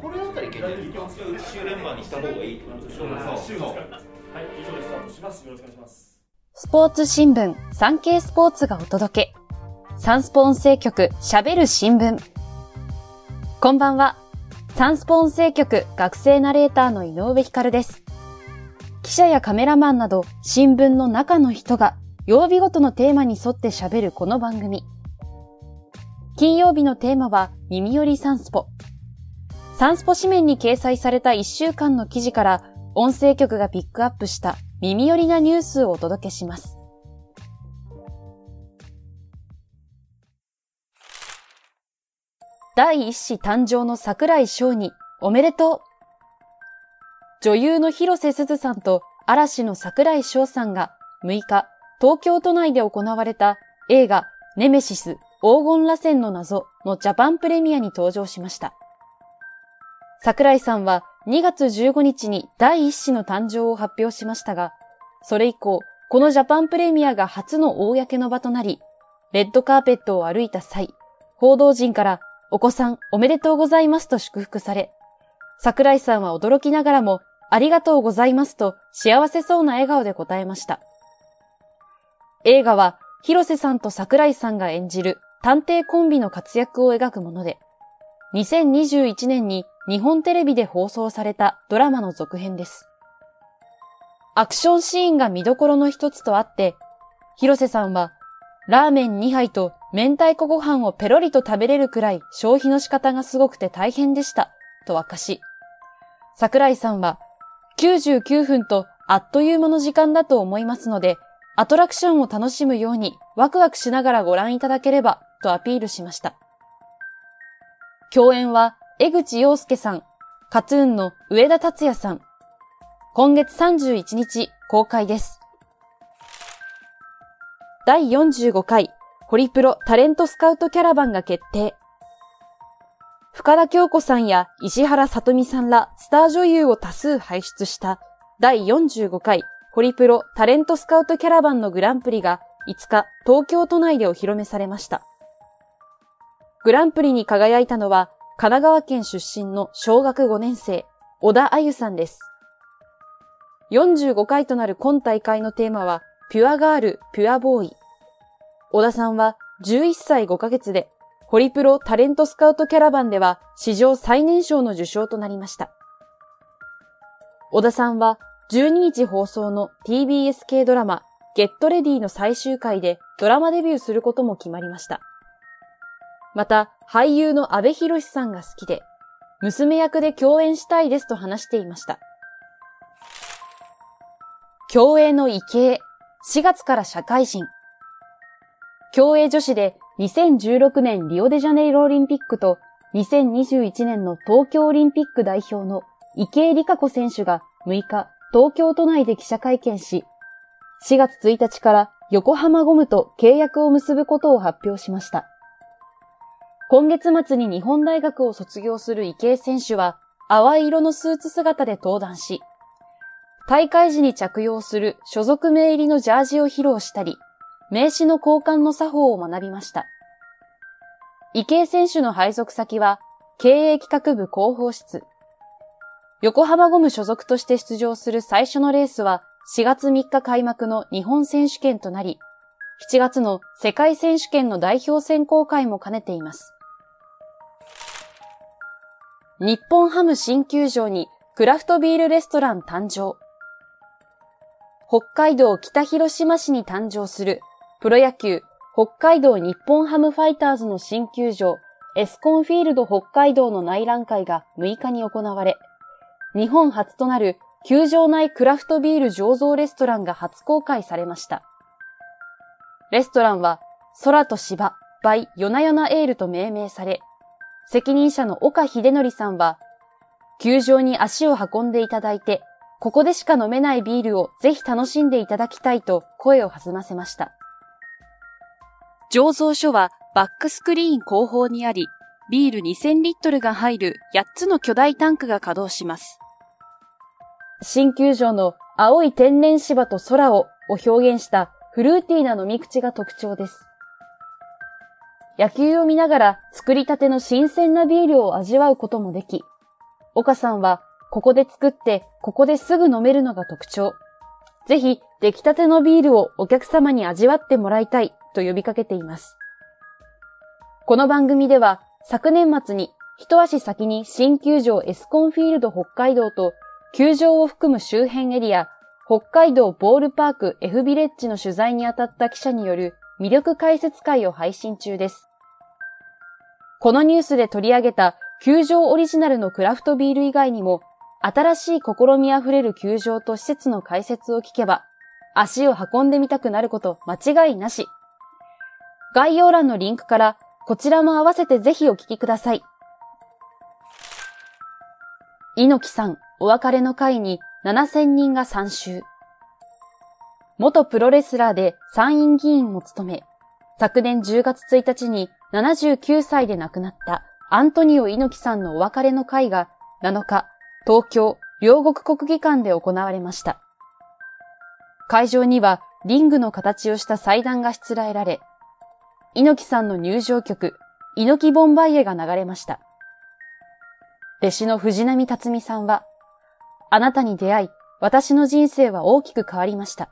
これだったらいけるんですか週連番にした方がいいってことでしょそうそうはい以上でスタートしますよろしくお願いしますスポーツ新聞、産経スポーツがお届け。サンスポ音声局、喋る新聞。こんばんは。サンスポ音声局学生ナレーターの井上光です。記者やカメラマンなど新聞の中の人が曜日ごとのテーマに沿って喋るこの番組。金曜日のテーマは耳寄りサンスポ。サンスポ紙面に掲載された1週間の記事から音声局がピックアップした耳寄りなニュースをお届けします。第一子誕生の桜井翔におめでとう女優の広瀬すずさんと嵐の桜井翔さんが6日、東京都内で行われた映画ネメシス黄金螺旋の謎のジャパンプレミアに登場しました。桜井さんは2月15日に第一子の誕生を発表しましたが、それ以降、このジャパンプレミアが初の公の場となり、レッドカーペットを歩いた際、報道陣からお子さんおめでとうございますと祝福され、桜井さんは驚きながらもありがとうございますと幸せそうな笑顔で答えました。映画は広瀬さんと桜井さんが演じる探偵コンビの活躍を描くもので、2021年に日本テレビで放送されたドラマの続編です。アクションシーンが見どころの一つとあって、広瀬さんは、ラーメン2杯と明太子ご飯をペロリと食べれるくらい消費の仕方がすごくて大変でした、と明かし、桜井さんは、99分とあっという間の時間だと思いますので、アトラクションを楽しむようにワクワクしながらご覧いただければ、とアピールしました。共演は、江口洋介さん、カトゥーンの上田達也さん。今月31日公開です。第45回ホリプロタレントスカウトキャラバンが決定。深田京子さんや石原さとみさんらスター女優を多数輩出した第45回ホリプロタレントスカウトキャラバンのグランプリが5日東京都内でお披露目されました。グランプリに輝いたのは神奈川県出身の小学5年生、小田あゆさんです。45回となる今大会のテーマは、ピュアガール、ピュアボーイ。小田さんは11歳5ヶ月で、ホリプロタレントスカウトキャラバンでは史上最年少の受賞となりました。小田さんは12日放送の TBS 系ドラマ、ゲットレディの最終回でドラマデビューすることも決まりました。また、俳優の阿部寛さんが好きで、娘役で共演したいですと話していました。競泳の池江、4月から社会人。競泳女子で2016年リオデジャネイロオリンピックと2021年の東京オリンピック代表の池江璃花子選手が6日、東京都内で記者会見し、4月1日から横浜ゴムと契約を結ぶことを発表しました。今月末に日本大学を卒業する池江選手は、淡い色のスーツ姿で登壇し、大会時に着用する所属名入りのジャージを披露したり、名刺の交換の作法を学びました。池江選手の配属先は、経営企画部広報室。横浜ゴム所属として出場する最初のレースは、4月3日開幕の日本選手権となり、7月の世界選手権の代表選考会も兼ねています。日本ハム新球場にクラフトビールレストラン誕生。北海道北広島市に誕生するプロ野球北海道日本ハムファイターズの新球場エスコンフィールド北海道の内覧会が6日に行われ、日本初となる球場内クラフトビール醸造レストランが初公開されました。レストランは空と芝 by 夜な夜なエールと命名され、責任者の岡秀則さんは、球場に足を運んでいただいて、ここでしか飲めないビールをぜひ楽しんでいただきたいと声を弾ませました。醸造所はバックスクリーン後方にあり、ビール2000リットルが入る8つの巨大タンクが稼働します。新球場の青い天然芝と空をを表現したフルーティーな飲み口が特徴です。野球を見ながら作りたての新鮮なビールを味わうこともでき、岡さんは、ここで作って、ここですぐ飲めるのが特徴。ぜひ、出来たてのビールをお客様に味わってもらいたいと呼びかけています。この番組では、昨年末に一足先に新球場エスコンフィールド北海道と球場を含む周辺エリア、北海道ボールパーク F ビレッジの取材に当たった記者による魅力解説会を配信中です。このニュースで取り上げた球場オリジナルのクラフトビール以外にも、新しい試みあふれる球場と施設の解説を聞けば、足を運んでみたくなること間違いなし。概要欄のリンクからこちらも合わせてぜひお聞きください。猪木さんお別れの会に7000人が参集。元プロレスラーで参院議員も務め、昨年10月1日に79歳で亡くなったアントニオ猪木さんのお別れの会が7日、東京両国国技館で行われました。会場にはリングの形をした祭壇がしつらえられ、猪木さんの入場曲、猪木ボンバイエが流れました。弟子の藤波辰巳さんは、あなたに出会い、私の人生は大きく変わりました。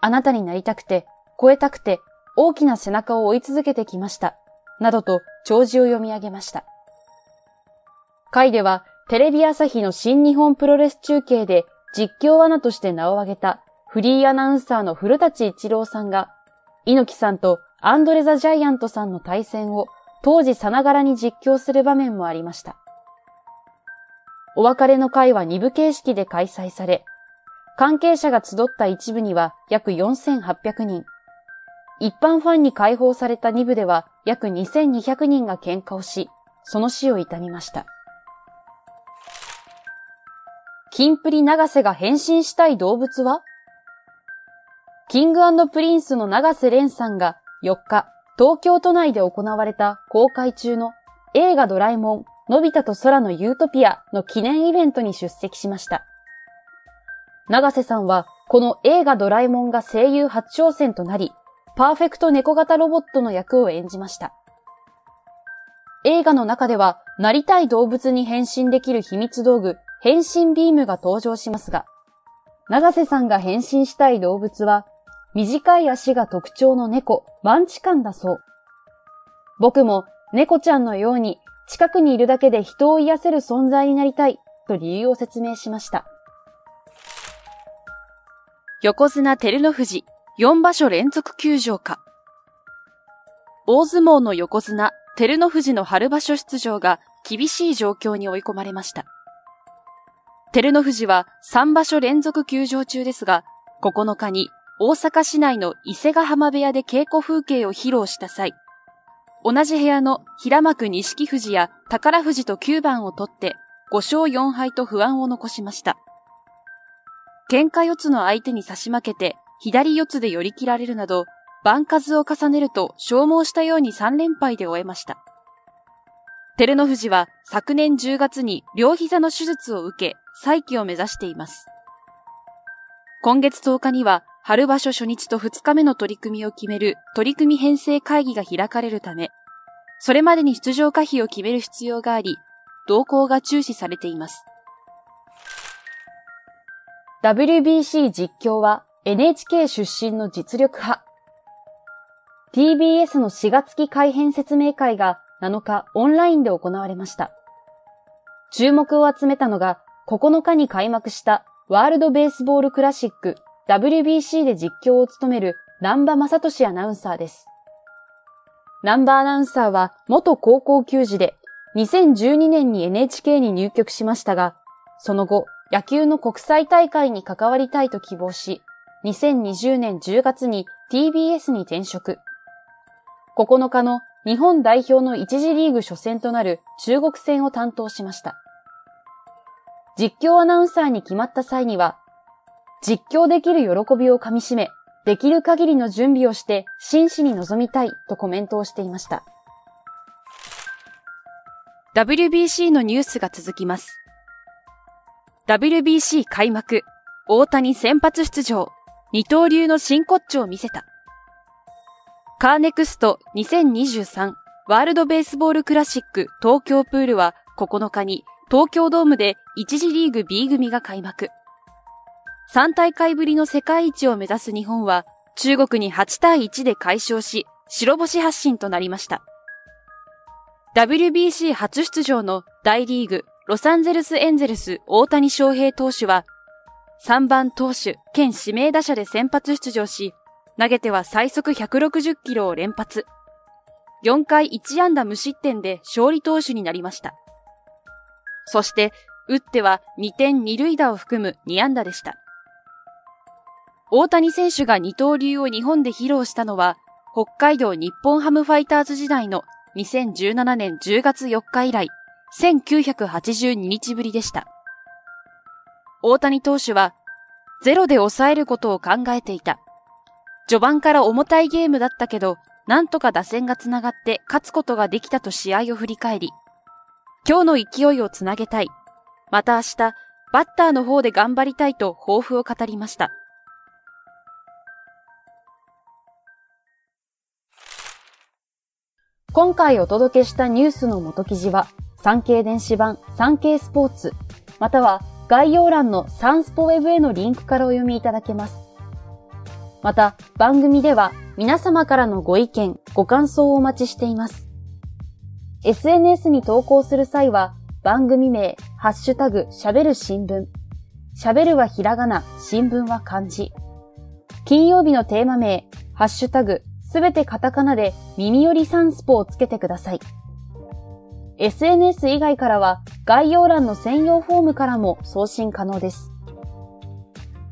あなたになりたくて、超えたくて、大きな背中を追い続けてきました。などと弔辞を読み上げました。会では、テレビ朝日の新日本プロレス中継で実況アナとして名を挙げたフリーアナウンサーの古舘一郎さんが、猪木さんとアンドレザ・ジャイアントさんの対戦を当時さながらに実況する場面もありました。お別れの会は2部形式で開催され、関係者が集った一部には約4800人、一般ファンに開放された2部では約2200人が献花をし、その死を悼みました。キンプリ永瀬が変身したい動物は？キングプリンスの永瀬廉さんが4日、東京都内で行われた公開中の映画ドラえもん、のび太と空のユートピアの記念イベントに出席しました。長瀬さんは、この映画ドラえもんが声優初挑戦となり、パーフェクト猫型ロボットの役を演じました。映画の中では、なりたい動物に変身できる秘密道具、変身ビームが登場しますが、長瀬さんが変身したい動物は、短い足が特徴の猫、マンチカンだそう。僕も猫ちゃんのように近くにいるだけで人を癒せる存在になりたいと理由を説明しました。横綱照ノ富士4場所連続休場か。大相撲の横綱、照ノ富士の春場所出場が厳しい状況に追い込まれました。照ノ富士は3場所連続休場中ですが、9日に大阪市内の伊勢ヶ浜部屋で稽古風景を披露した際、同じ部屋の平幕錦富士や宝富士と9番を取って5勝4敗と不安を残しました。喧嘩四つの相手に差し負けて左四つで寄り切られるなど、番数を重ねると消耗したように3連敗で終えました。照ノ富士は昨年10月に両膝の手術を受け、再起を目指しています。今月10日には春場所初日と2日目の取り組みを決める取り組み編成会議が開かれるため、それまでに出場可否を決める必要があり、動向が注視されています。WBC 実況は NHK 出身の実力派。TBS の4月期改編説明会が7日オンラインで行われました。注目を集めたのが9日に開幕したワールドベースボールクラシック WBC で実況を務める南波正俊アナウンサーです。南波アナウンサーは元高校球児で2012年に NHK に入局しましたが、その後野球の国際大会に関わりたいと希望し、2020年10月に TBS に転職。9日の日本代表の一次リーグ初戦となる中国戦を担当しました。実況アナウンサーに決まった際には、実況できる喜びをかみしめ、できる限りの準備をして真摯に臨みたいとコメントをしていました。WBC のニュースが続きます。WBC 開幕、大谷先発出場、二刀流の真骨頂を見せた。カーネクスト2023ワールドベースボールクラシック東京プールは9日に東京ドームで1次リーグ B 組が開幕。3大会ぶりの世界一を目指す日本は中国に8対1で快勝し、白星発進となりました。WBC 初出場の大リーグロサンゼルスエンゼルス大谷翔平投手は3番投手兼指名打者で先発出場し、投げては最速160キロを連発。4回1安打無失点で勝利投手になりました。そして、打っては2点2塁打を含む2安打でした。大谷選手が二刀流を日本で披露したのは、北海道日本ハムファイターズ時代の2017年10月4日以来、1982日ぶりでした。大谷投手は、ゼロで抑えることを考えていた。序盤から重たいゲームだったけど、なんとか打線がつながって勝つことができたと試合を振り返り、今日の勢いをつなげたい。また明日、バッターの方で頑張りたいと抱負を語りました。今回お届けしたニュースの元記事は、産経電子版産経スポーツ、または概要欄のサンスポウェブへのリンクからお読みいただけます。また、番組では皆様からのご意見、ご感想をお待ちしています。SNS に投稿する際は、番組名、ハッシュタグ、喋る新聞。喋るはひらがな、新聞は漢字。金曜日のテーマ名、ハッシュタグ、すべてカタカナで耳よりサンスポをつけてください。SNS 以外からは概要欄の専用フォームからも送信可能です。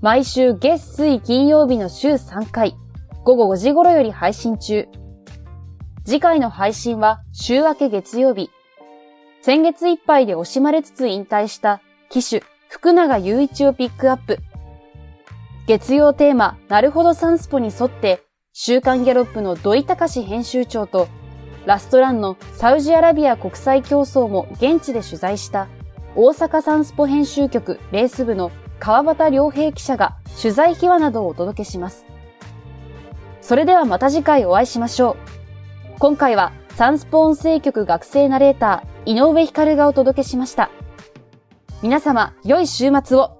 毎週月水金曜日の週3回、午後5時頃より配信中。次回の配信は週明け月曜日。先月いっぱいで惜しまれつつ引退した騎手福永雄一をピックアップ。月曜テーマ、なるほどサンスポに沿って週刊ギャロップの土井隆編集長と、ラストランのサウジアラビア国際競争も現地で取材した大阪サンスポ編集局レース部の川端良平記者が取材秘話などをお届けします。それではまた次回お会いしましょう。今回はサンスポ音声局学生ナレーター井上光がお届けしました。皆様、良い週末を